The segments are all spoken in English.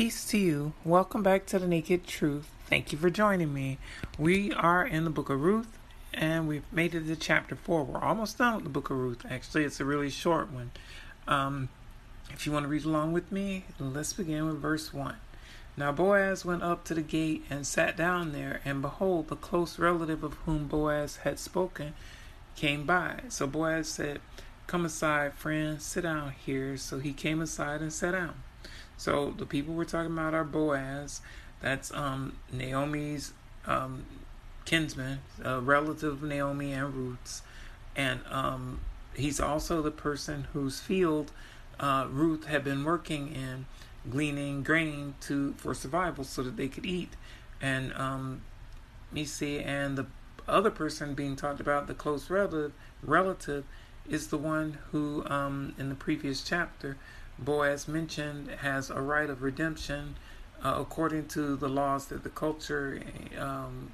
Peace to you. Welcome back to the Naked Truth. Thank you for joining me. We are in the book of Ruth and we've made it to chapter 4. We're almost done with the book of Ruth. Actually, it's a really short one. Um, if you want to read along with me, let's begin with verse 1. Now Boaz went up to the gate and sat down there, and behold, the close relative of whom Boaz had spoken came by. So Boaz said, Come aside, friend, sit down here. So he came aside and sat down. So the people we're talking about are Boaz. That's um, Naomi's um, kinsman, a relative of Naomi and Ruth's, and um, he's also the person whose field uh, Ruth had been working in, gleaning grain to for survival, so that they could eat. And um, me see, and the other person being talked about, the close relative, relative, is the one who, um, in the previous chapter, Boaz mentioned has a right of redemption uh, according to the laws that the culture um,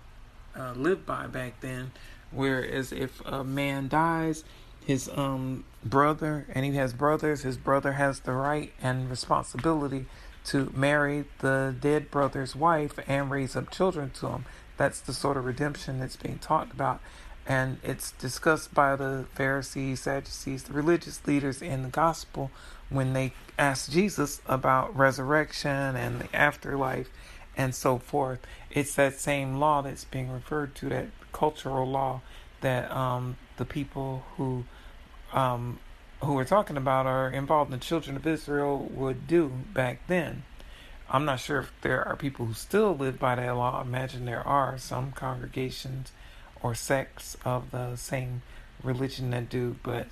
uh, lived by back then. Whereas if a man dies, his um, brother, and he has brothers, his brother has the right and responsibility to marry the dead brother's wife and raise up children to him. That's the sort of redemption that's being talked about. And it's discussed by the Pharisees, Sadducees, the religious leaders in the gospel when they ask Jesus about resurrection and the afterlife and so forth. It's that same law that's being referred to, that cultural law that um, the people who um, who we're talking about are involved in the children of Israel would do back then. I'm not sure if there are people who still live by that law. I imagine there are some congregations or sects of the same religion that do, but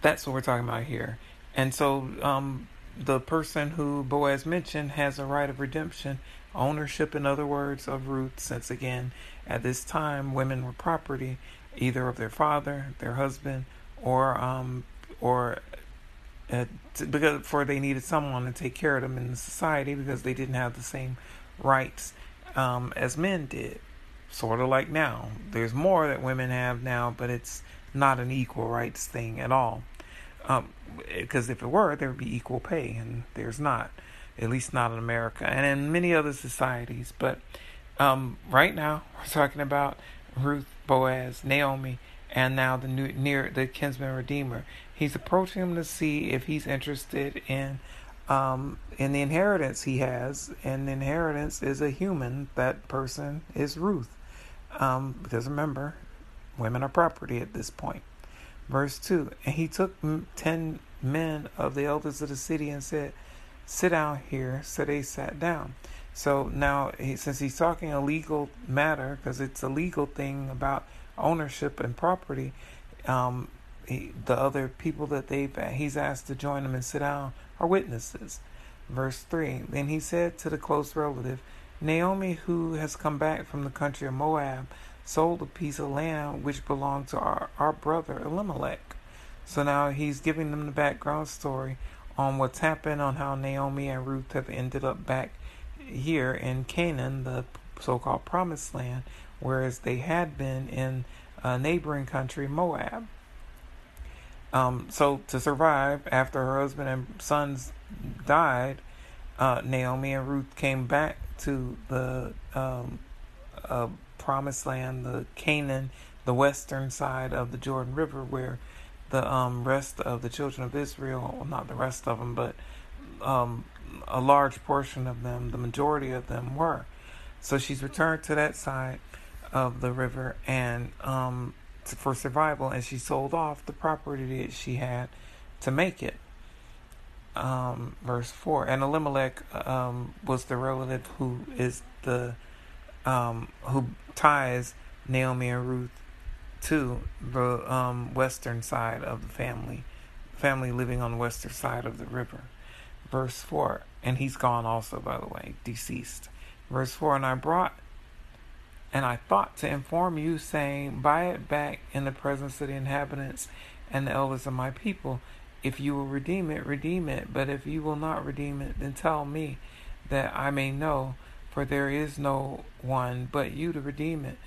that's what we're talking about here. And so um, the person who Boaz mentioned has a right of redemption, ownership, in other words, of Ruth, since again, at this time, women were property either of their father, their husband, or um, or uh, because for they needed someone to take care of them in the society because they didn't have the same rights um, as men did. Sort of like now, there's more that women have now, but it's not an equal rights thing at all. Because um, if it were, there would be equal pay, and there's not, at least not in America and in many other societies. But um, right now, we're talking about Ruth, Boaz, Naomi, and now the new, near the kinsman redeemer. He's approaching him to see if he's interested in um, in the inheritance he has, and the inheritance is a human. That person is Ruth, um, because remember, women are property at this point. Verse 2 And he took ten men of the elders of the city and said, Sit down here. So they sat down. So now, he, since he's talking a legal matter, because it's a legal thing about ownership and property, um, he, the other people that they've he's asked to join him and sit down are witnesses. Verse 3 Then he said to the close relative, Naomi, who has come back from the country of Moab, sold a piece of land which belonged to our, our brother Elimelech. So now he's giving them the background story on what's happened, on how Naomi and Ruth have ended up back here in Canaan, the so called promised land, whereas they had been in a neighboring country, Moab. Um, so to survive after her husband and sons died, uh, Naomi and Ruth came back to the um, uh, promised land, the Canaan, the western side of the Jordan River, where the um, rest of the children of Israel, well, not the rest of them, but um, a large portion of them, the majority of them were. So she's returned to that side of the river and um, for survival, and she sold off the property that she had to make it. Um, verse 4 And Elimelech um, was the relative who is the um, who ties Naomi and Ruth to the um, western side of the family, family living on the western side of the river. Verse 4, and he's gone also, by the way, deceased. Verse 4, and I brought, and I thought to inform you, saying, Buy it back in the presence of the inhabitants and the elders of my people. If you will redeem it, redeem it. But if you will not redeem it, then tell me that I may know for there is no one but you to redeem it,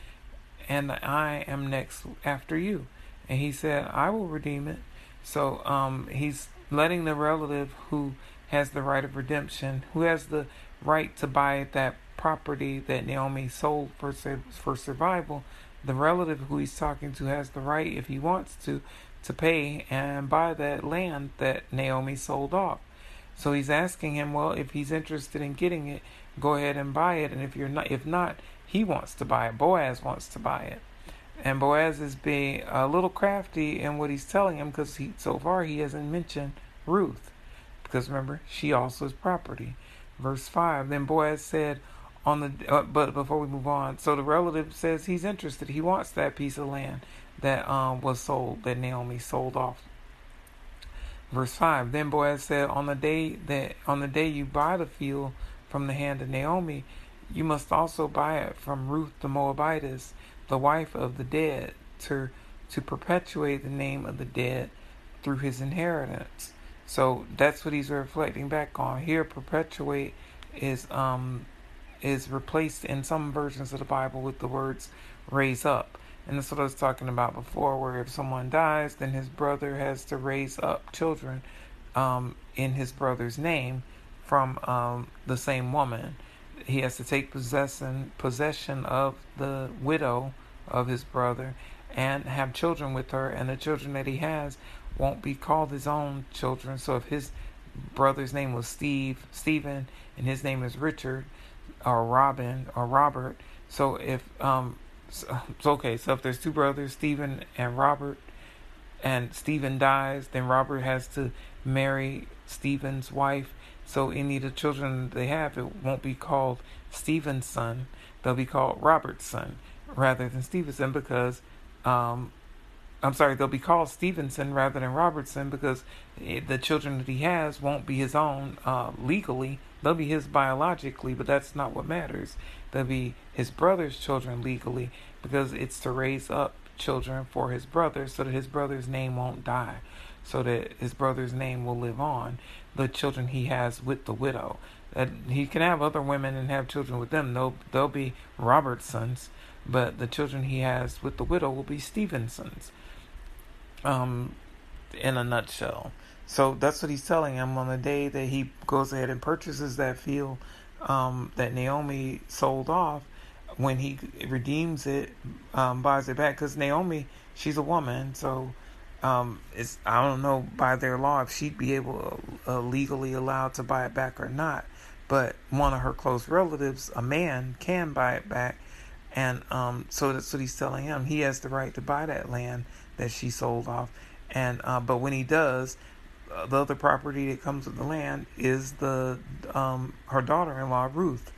and I am next after you. And he said, I will redeem it. So um, he's letting the relative who has the right of redemption, who has the right to buy that property that Naomi sold for for survival. The relative who he's talking to has the right, if he wants to, to pay and buy that land that Naomi sold off. So he's asking him, well, if he's interested in getting it, go ahead and buy it. And if you're not, if not, he wants to buy it. Boaz wants to buy it. And Boaz is being a little crafty in what he's telling him because he so far he hasn't mentioned Ruth. Because remember, she also is property. Verse 5 Then Boaz said, on the uh, but before we move on, so the relative says he's interested. He wants that piece of land that um, was sold that Naomi sold off. Verse five. Then Boaz said, "On the day that on the day you buy the field from the hand of Naomi, you must also buy it from Ruth the Moabitess, the wife of the dead, to to perpetuate the name of the dead through his inheritance." So that's what he's reflecting back on here. Perpetuate is um is replaced in some versions of the Bible with the words raise up. And that's what I was talking about before, where if someone dies, then his brother has to raise up children um, in his brother's name from um, the same woman. He has to take possession possession of the widow of his brother and have children with her, and the children that he has won't be called his own children. So if his brother's name was Steve, Stephen, and his name is Richard, or Robin or Robert. So if um, so, okay, so if there's two brothers, Stephen and Robert, and Stephen dies, then Robert has to marry Stephen's wife. So any of the children they have, it won't be called Stephen's son. They'll be called Robert's son rather than Stevenson because um, I'm sorry, they'll be called Stevenson rather than Robertson because the children that he has won't be his own uh, legally. They'll be his biologically, but that's not what matters. They'll be his brother's children legally because it's to raise up children for his brother so that his brother's name won't die, so that his brother's name will live on. The children he has with the widow. That he can have other women and have children with them. They'll they'll be Robertsons, but the children he has with the widow will be Stevensons um, in a nutshell. So that's what he's telling him on the day that he goes ahead and purchases that field um, that Naomi sold off. When he redeems it, um, buys it back, because Naomi, she's a woman, so um, it's I don't know by their law if she'd be able uh, legally allowed to buy it back or not. But one of her close relatives, a man, can buy it back, and um, so that's what he's telling him. He has the right to buy that land that she sold off. And uh, but when he does, the other property that comes with the land is the um, her daughter-in-law Ruth.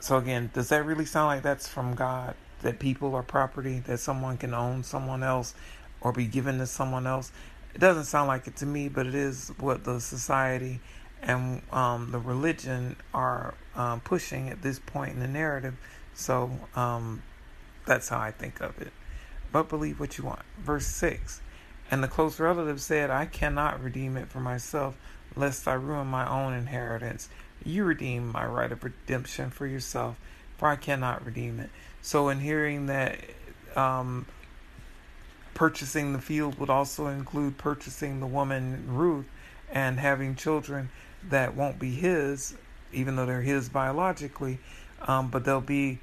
So again, does that really sound like that's from God? That people are property, that someone can own someone else or be given to someone else? It doesn't sound like it to me, but it is what the society and um, the religion are um, pushing at this point in the narrative. So um, that's how I think of it but believe what you want. Verse 6 And the close relative said, I cannot redeem it for myself, lest I ruin my own inheritance. You redeem my right of redemption for yourself, for I cannot redeem it. So, in hearing that um, purchasing the field would also include purchasing the woman Ruth and having children that won't be his, even though they're his biologically, um, but they'll be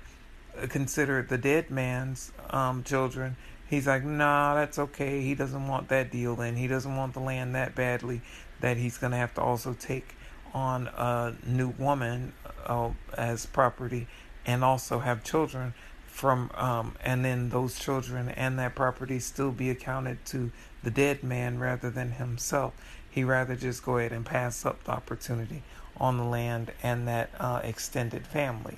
considered the dead man's um, children. He's like, nah, that's okay. He doesn't want that deal and He doesn't want the land that badly that he's going to have to also take on a new woman uh, as property and also have children from, um, and then those children and that property still be accounted to the dead man rather than himself. He rather just go ahead and pass up the opportunity on the land and that uh, extended family.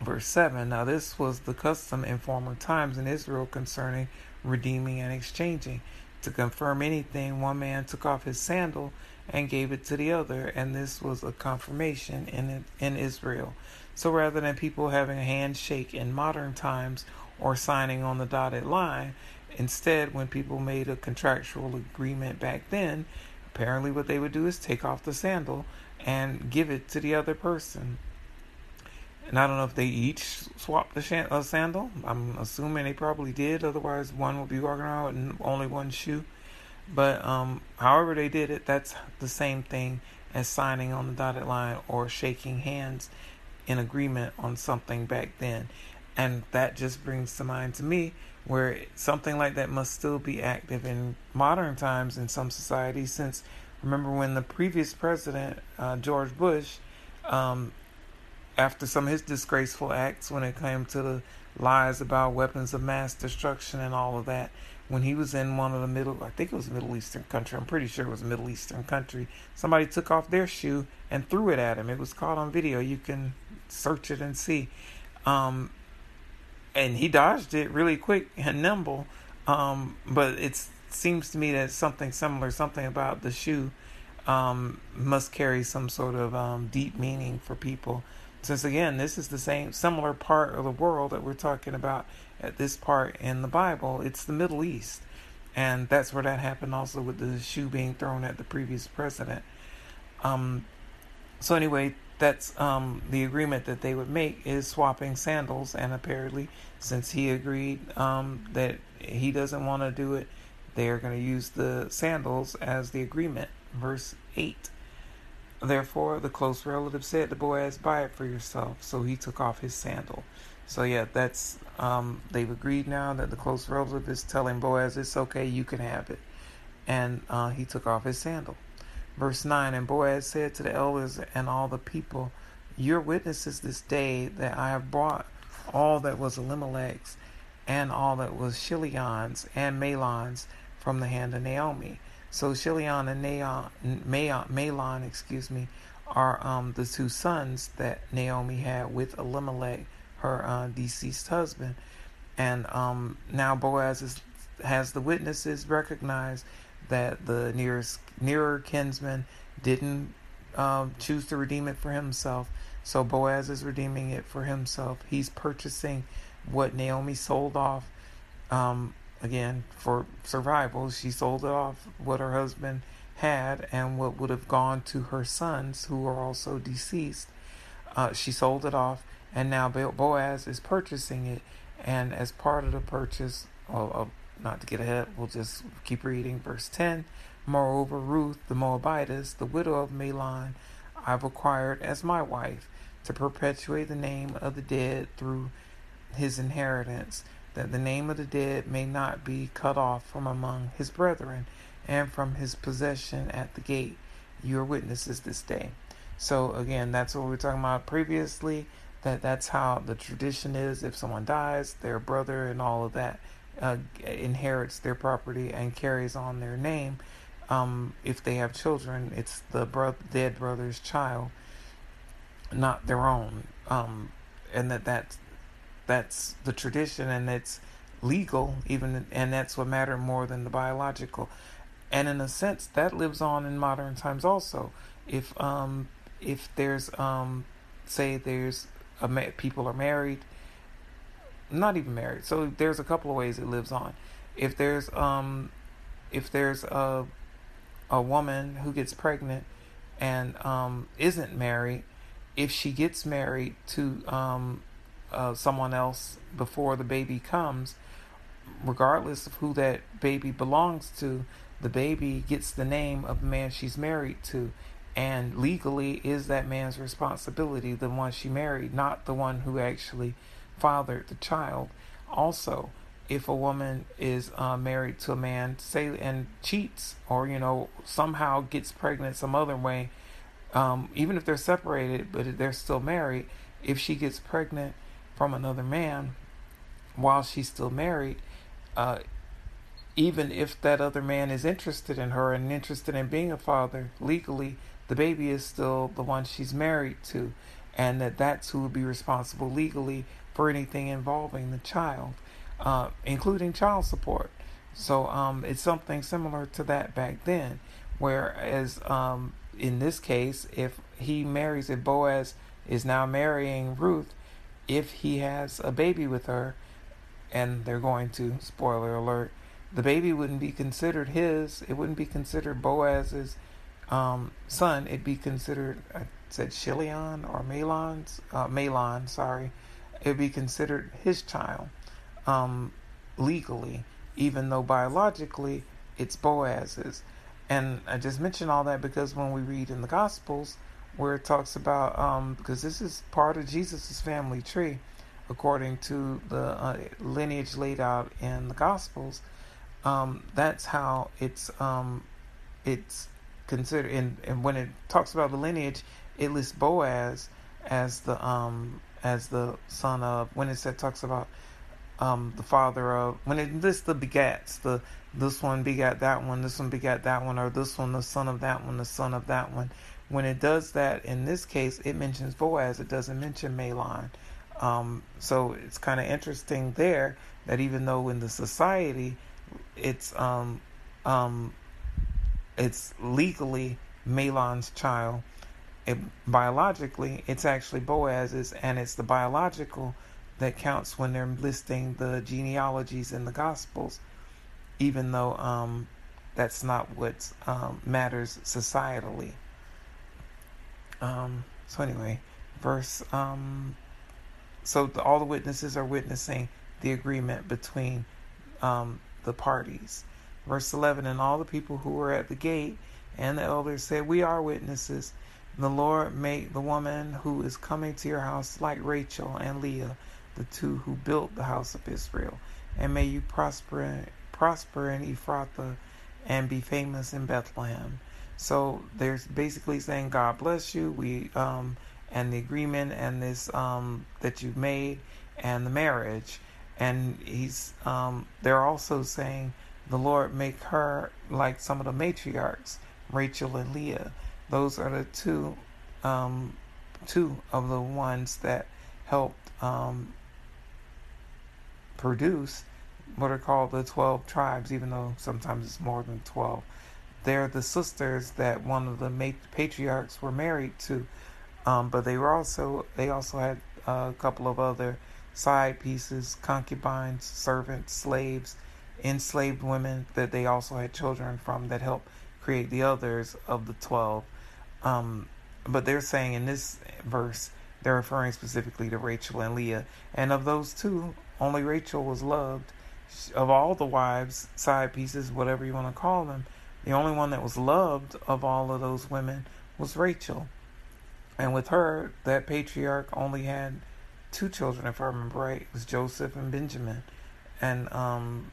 Verse 7 Now this was the custom in former times in Israel concerning redeeming and exchanging. To confirm anything, one man took off his sandal and gave it to the other, and this was a confirmation in, in Israel. So rather than people having a handshake in modern times or signing on the dotted line, instead, when people made a contractual agreement back then, apparently what they would do is take off the sandal and give it to the other person. And I don't know if they each swapped the uh, sandal. I'm assuming they probably did. Otherwise, one would be walking around with only one shoe. But um, however they did it, that's the same thing as signing on the dotted line or shaking hands in agreement on something back then. And that just brings to mind to me where something like that must still be active in modern times in some societies. Since remember when the previous president, uh, George Bush, um, after some of his disgraceful acts when it came to the lies about weapons of mass destruction and all of that, when he was in one of the middle, I think it was a Middle Eastern country, I'm pretty sure it was a Middle Eastern country, somebody took off their shoe and threw it at him. It was caught on video. You can search it and see. Um, and he dodged it really quick and nimble. Um, but it seems to me that something similar, something about the shoe, um, must carry some sort of um, deep meaning for people. Since again, this is the same similar part of the world that we're talking about at this part in the Bible. It's the Middle East, and that's where that happened. Also with the shoe being thrown at the previous president. Um, so anyway, that's um, the agreement that they would make is swapping sandals, and apparently, since he agreed um, that he doesn't want to do it, they are going to use the sandals as the agreement. Verse eight. Therefore, the close relative said to Boaz, "Buy it for yourself." So he took off his sandal. So yeah, that's um, they've agreed now that the close relative is telling Boaz it's okay, you can have it, and uh, he took off his sandal. Verse 9 And Boaz said to the elders and all the people, Your witnesses this day that I have brought all that was Elimelech's and all that was Chilion's and Mahlon's from the hand of Naomi. So Chilion and Naon, Mahlon, excuse me, are um, the two sons that Naomi had with Elimelech, her uh, deceased husband. And um, now Boaz is, has the witnesses recognize that the nearest nearer kinsman didn't um, choose to redeem it for himself. So Boaz is redeeming it for himself. He's purchasing what Naomi sold off. Um, again, for survival, she sold off what her husband had and what would have gone to her sons, who are also deceased. Uh, she sold it off, and now Boaz is purchasing it. And as part of the purchase, of not to get ahead, we'll just keep reading. Verse 10 Moreover, Ruth the Moabitess, the widow of Mahlon, I've acquired as my wife to perpetuate the name of the dead through his inheritance, that the name of the dead may not be cut off from among his brethren and from his possession at the gate. You are witnesses this day. So again, that's what we were talking about previously. That that's how the tradition is. If someone dies, their brother and all of that uh, inherits their property and carries on their name. Um, if they have children, it's the bro- dead brother's child, not their own. Um, and that that's, that's the tradition and it's legal, even, and that's what mattered more than the biological. And in a sense, that lives on in modern times also. If um, if there's um, say there's a ma- people are married not even married. So there's a couple of ways it lives on. If there's um, if there's a a woman who gets pregnant and um, isn't married, if she gets married to um, uh, someone else before the baby comes, regardless of who that baby belongs to, the baby gets the name of the man she's married to. And legally is that man's responsibility, the one she married, not the one who actually fathered the child. Also, if a woman is uh, married to a man, say, and cheats, or you know somehow gets pregnant some other way, um, even if they're separated, but they're still married, if she gets pregnant from another man while she's still married, uh, even if that other man is interested in her and interested in being a father legally, the baby is still the one she's married to, and that that's who would be responsible legally for anything involving the child, uh, including child support. So um, it's something similar to that back then. Whereas um, in this case, if he marries, if Boaz is now marrying Ruth, if he has a baby with her, and they're going to, spoiler alert, the baby wouldn't be considered his, it wouldn't be considered Boaz's um, son, it'd be considered, I said Chilion or Mahlon's, uh, Mahlon, sorry, it'd be considered his child um, legally, even though biologically it's Boaz's. And I just mentioned all that because when we read in the Gospels, where it talks about, um, because this is part of Jesus' family tree, according to the uh, lineage laid out in the Gospels, um, that's how it's um, it's considered. And, and when it talks about the lineage, it lists Boaz as the um, as the son of. When it said talks about um, the father of when it lists the begats, the this one begat that one, this one begat that one, or this one the son of that one, the son of that one. When it does that in this case, it mentions Boaz. It doesn't mention Mahlon. Um, so it's kind of interesting there that even though in the society it's um, um, it's legally Mahlon's child, it, biologically it's actually Boaz's, and it's the biological that counts when they're listing the genealogies in the Gospels, even though um, that's not what um, matters societally. Um, so anyway, verse. Um, so the, all the witnesses are witnessing the agreement between um, the parties. Verse 11 And all the people who were at the gate and the elders said, We are witnesses. The Lord make the woman who is coming to your house like Rachel and Leah the two who built the house of Israel. And may you prosper, prosper in Ephrathah and be famous in Bethlehem. So they're basically saying, God bless you. We um, and the agreement and this um, that you've made and the marriage. And he's um, they're also saying the Lord make her like some of the matriarchs, Rachel and Leah. Those are the two um, two of the ones that helped um, produce what are called the 12 tribes, even though sometimes it's more than 12. They're the sisters that one of the patriarchs were married to, um, but they were also they also had a couple of other side pieces, concubines, servants, slaves, enslaved women that they also had children from that helped create the others of the 12. Um, but they're saying in this verse, they're referring specifically to Rachel and Leah. And of those two, only Rachel was loved. Of all the wives, side pieces, whatever you want to call them, the only one that was loved of all of those women was Rachel. And with her, that patriarch only had two children, if I remember right. It was Joseph and Benjamin. And, um,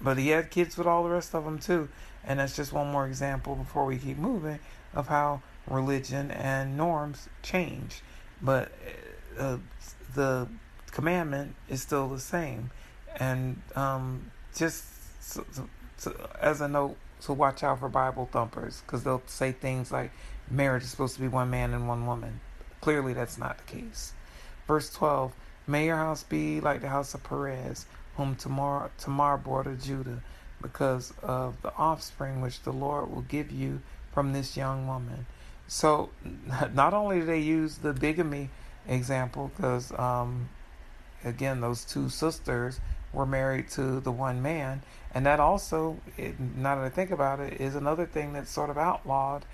but he had kids with all the rest of them too. And that's just one more example before we keep moving of how religion and norms change. But uh, the commandment is still the same. And um, just so, so, as a note, so watch out for Bible thumpers because they'll say things like marriage is supposed to be one man and one woman. Clearly, that's not the case. Verse 12 May your house be like the house of Perez, whom Tamar, Tamar bore to Judah, because of the offspring which the Lord will give you from this young woman. So, not only do they use the bigamy example, because um, again, those two sisters were married to the one man. And that also, it, now that I think about it, is another thing that's sort of outlawed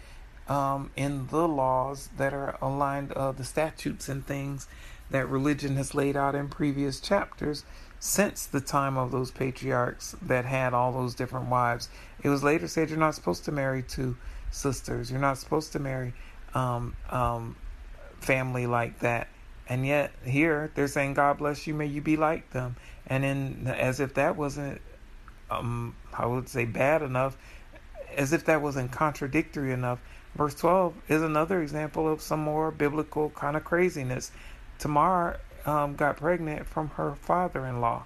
um, in the laws that are aligned, uh, the statutes and things that religion has laid out in previous chapters since the time of those patriarchs that had all those different wives. It was later said you're not supposed to marry two sisters, you're not supposed to marry um, um, family like that. And yet here they're saying, God bless you, may you be like them. And then as if that wasn't, um, I would say bad enough, as if that wasn't contradictory enough. Verse 12 is another example of some more biblical kind of craziness. Tamar um, got pregnant from her father in law.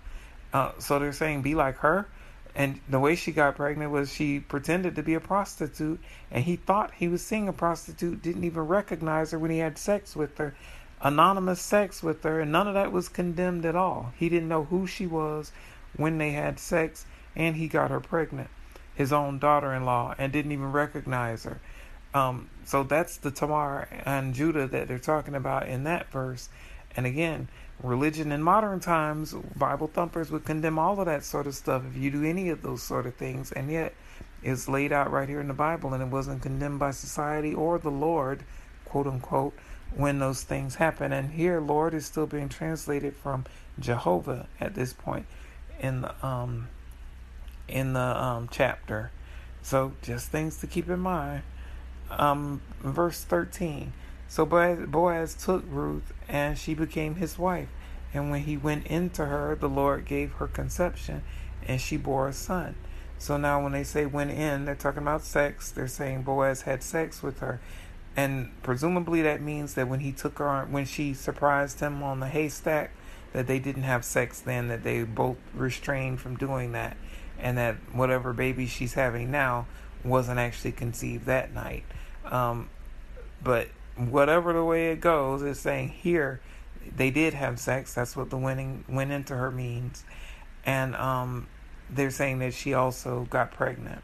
Uh, so they're saying, be like her. And the way she got pregnant was she pretended to be a prostitute, and he thought he was seeing a prostitute, didn't even recognize her when he had sex with her anonymous sex with her, and none of that was condemned at all. He didn't know who she was when they had sex, and he got her pregnant, his own daughter in law, and didn't even recognize her. Um, so that's the Tamar and Judah that they're talking about in that verse. And again, religion in modern times, Bible thumpers would condemn all of that sort of stuff if you do any of those sort of things, and yet it's laid out right here in the Bible, and it wasn't condemned by society or the Lord, quote unquote when those things happen. And here, Lord is still being translated from Jehovah at this point in the um, in the um, chapter. So just things to keep in mind. Um, verse 13. So Boaz, Boaz took Ruth, and she became his wife. And when he went into her, the Lord gave her conception, and she bore a son. So now, when they say went in, they're talking about sex. They're saying Boaz had sex with her, and presumably that means that when he took her, when she surprised him on the haystack, that they didn't have sex then. That they both restrained from doing that, and that whatever baby she's having now wasn't actually conceived that night. Um, but whatever the way it goes, it's saying here they did have sex. That's what the winning went into her means, and um, they're saying that she also got pregnant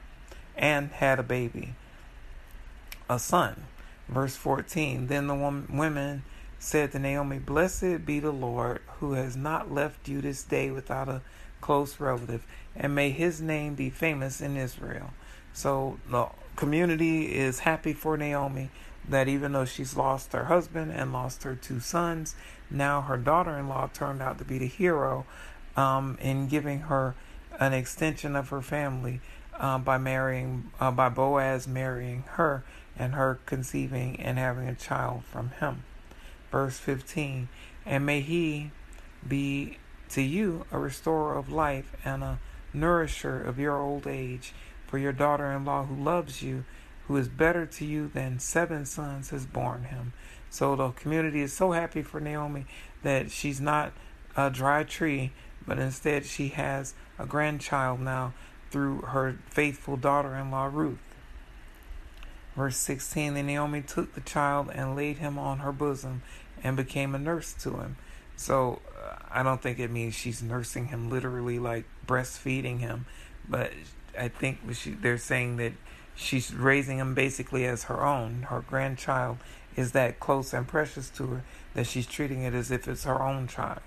and had a baby, a son. Verse 14. Then the women said to Naomi, "Blessed be the Lord who has not left you this day without a close relative, and may His name be famous in Israel." So the community is happy for Naomi that even though she's lost her husband and lost her two sons, now her daughter in law turned out to be the hero um, in giving her an extension of her family uh, by marrying, uh, by Boaz marrying her and her conceiving and having a child from him. Verse 15 And may he be to you a restorer of life and a nourisher of your old age, for your daughter in law who loves you who is better to you than seven sons has borne him. So the community is so happy for Naomi that she's not a dry tree, but instead she has a grandchild now through her faithful daughter in law Ruth. Verse 16 Then Naomi took the child and laid him on her bosom and became a nurse to him. So uh, I don't think it means she's nursing him literally like breastfeeding him, but I think she, they're saying that she's raising him basically as her own. Her grandchild is that close and precious to her that she's treating it as if it's her own child.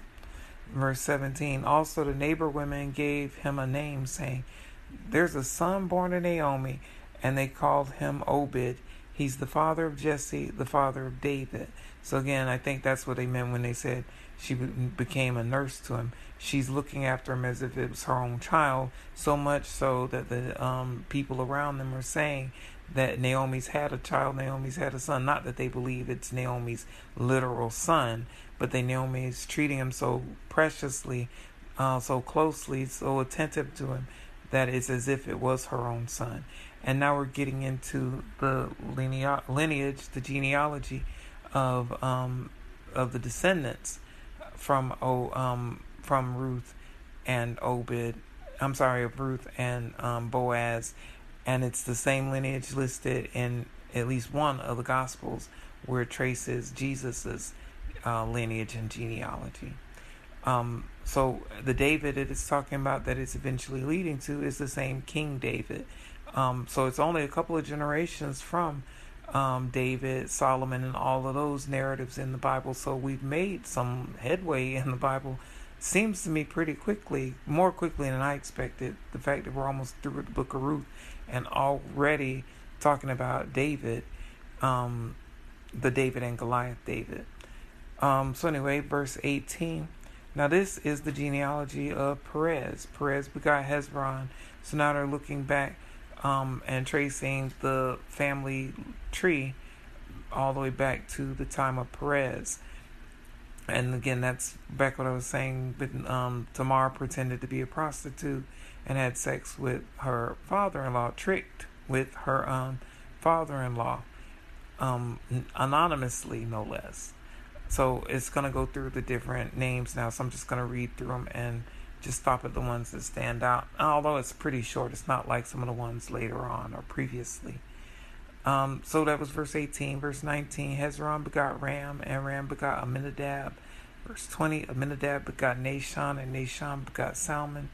Verse 17 Also, the neighbor women gave him a name, saying, There's a son born to Naomi, and they called him Obed. He's the father of Jesse, the father of David. So, again, I think that's what they meant when they said she became a nurse to him. She's looking after him as if it was her own child, so much so that the um, people around them are saying that Naomi's had a child, Naomi's had a son. Not that they believe it's Naomi's literal son, but they Naomi is treating him so preciously, uh, so closely, so attentive to him that it's as if it was her own son. And now we're getting into the lineage, the genealogy of um, of the descendants from um from Ruth and Obed. I'm sorry, of Ruth and um, Boaz, and it's the same lineage listed in at least one of the Gospels where it traces Jesus's uh, lineage and genealogy. Um, so the David it is talking about that it's eventually leading to is the same King David. Um, so it's only a couple of generations from um, David, Solomon, and all of those narratives in the Bible. So we've made some headway in the Bible. Seems to me pretty quickly, more quickly than I expected. The fact that we're almost through the book of Ruth and already talking about David, um, the David and Goliath David. Um, so, anyway, verse 18. Now, this is the genealogy of Perez. Perez begot Hezron. So now they're looking back um, and tracing the family tree all the way back to the time of Perez. And again, that's back what I was saying. But um, Tamar pretended to be a prostitute and had sex with her father-in-law, tricked with her um, father-in-law, um, anonymously, no less. So it's gonna go through the different names now. So I'm just gonna read through them and just stop at the ones that stand out. Although it's pretty short, it's not like some of the ones later on or previously. Um, so that was verse 18. Verse 19 Hezron begot Ram, and Ram begot Amminadab. Verse 20 Amminadab begot Nahshon, and Nahshon begot Salmon.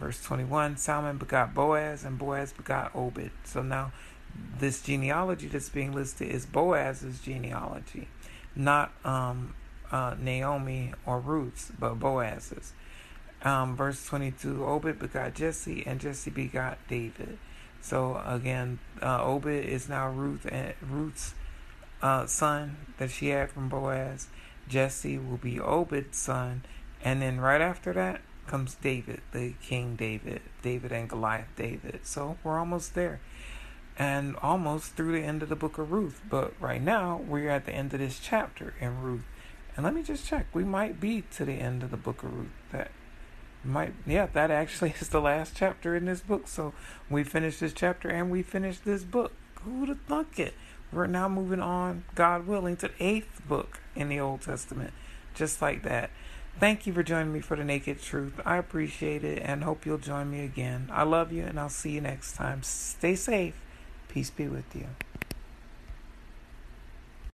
Verse 21 Salmon begot Boaz, and Boaz begot Obed. So now this genealogy that's being listed is Boaz's genealogy, not um, uh, Naomi or Ruth's, but Boaz's. Um, verse 22 Obed begot Jesse, and Jesse begot David. So again, uh, Obed is now Ruth and Ruth's uh, son that she had from Boaz. Jesse will be Obed's son, and then right after that, comes David, the King David, David and Goliath David. So we're almost there. And almost through the end of the book of Ruth. But right now, we're at the end of this chapter in Ruth. And let me just check. We might be to the end of the book of Ruth. That might, yeah, that actually is the last chapter in this book. So we finished this chapter and we finished this book. Who would have thunk it? We're now moving on, God willing, to the eighth book in the Old Testament. Just like that. Thank you for joining me for the Naked Truth. I appreciate it and hope you'll join me again. I love you and I'll see you next time. Stay safe. Peace be with you.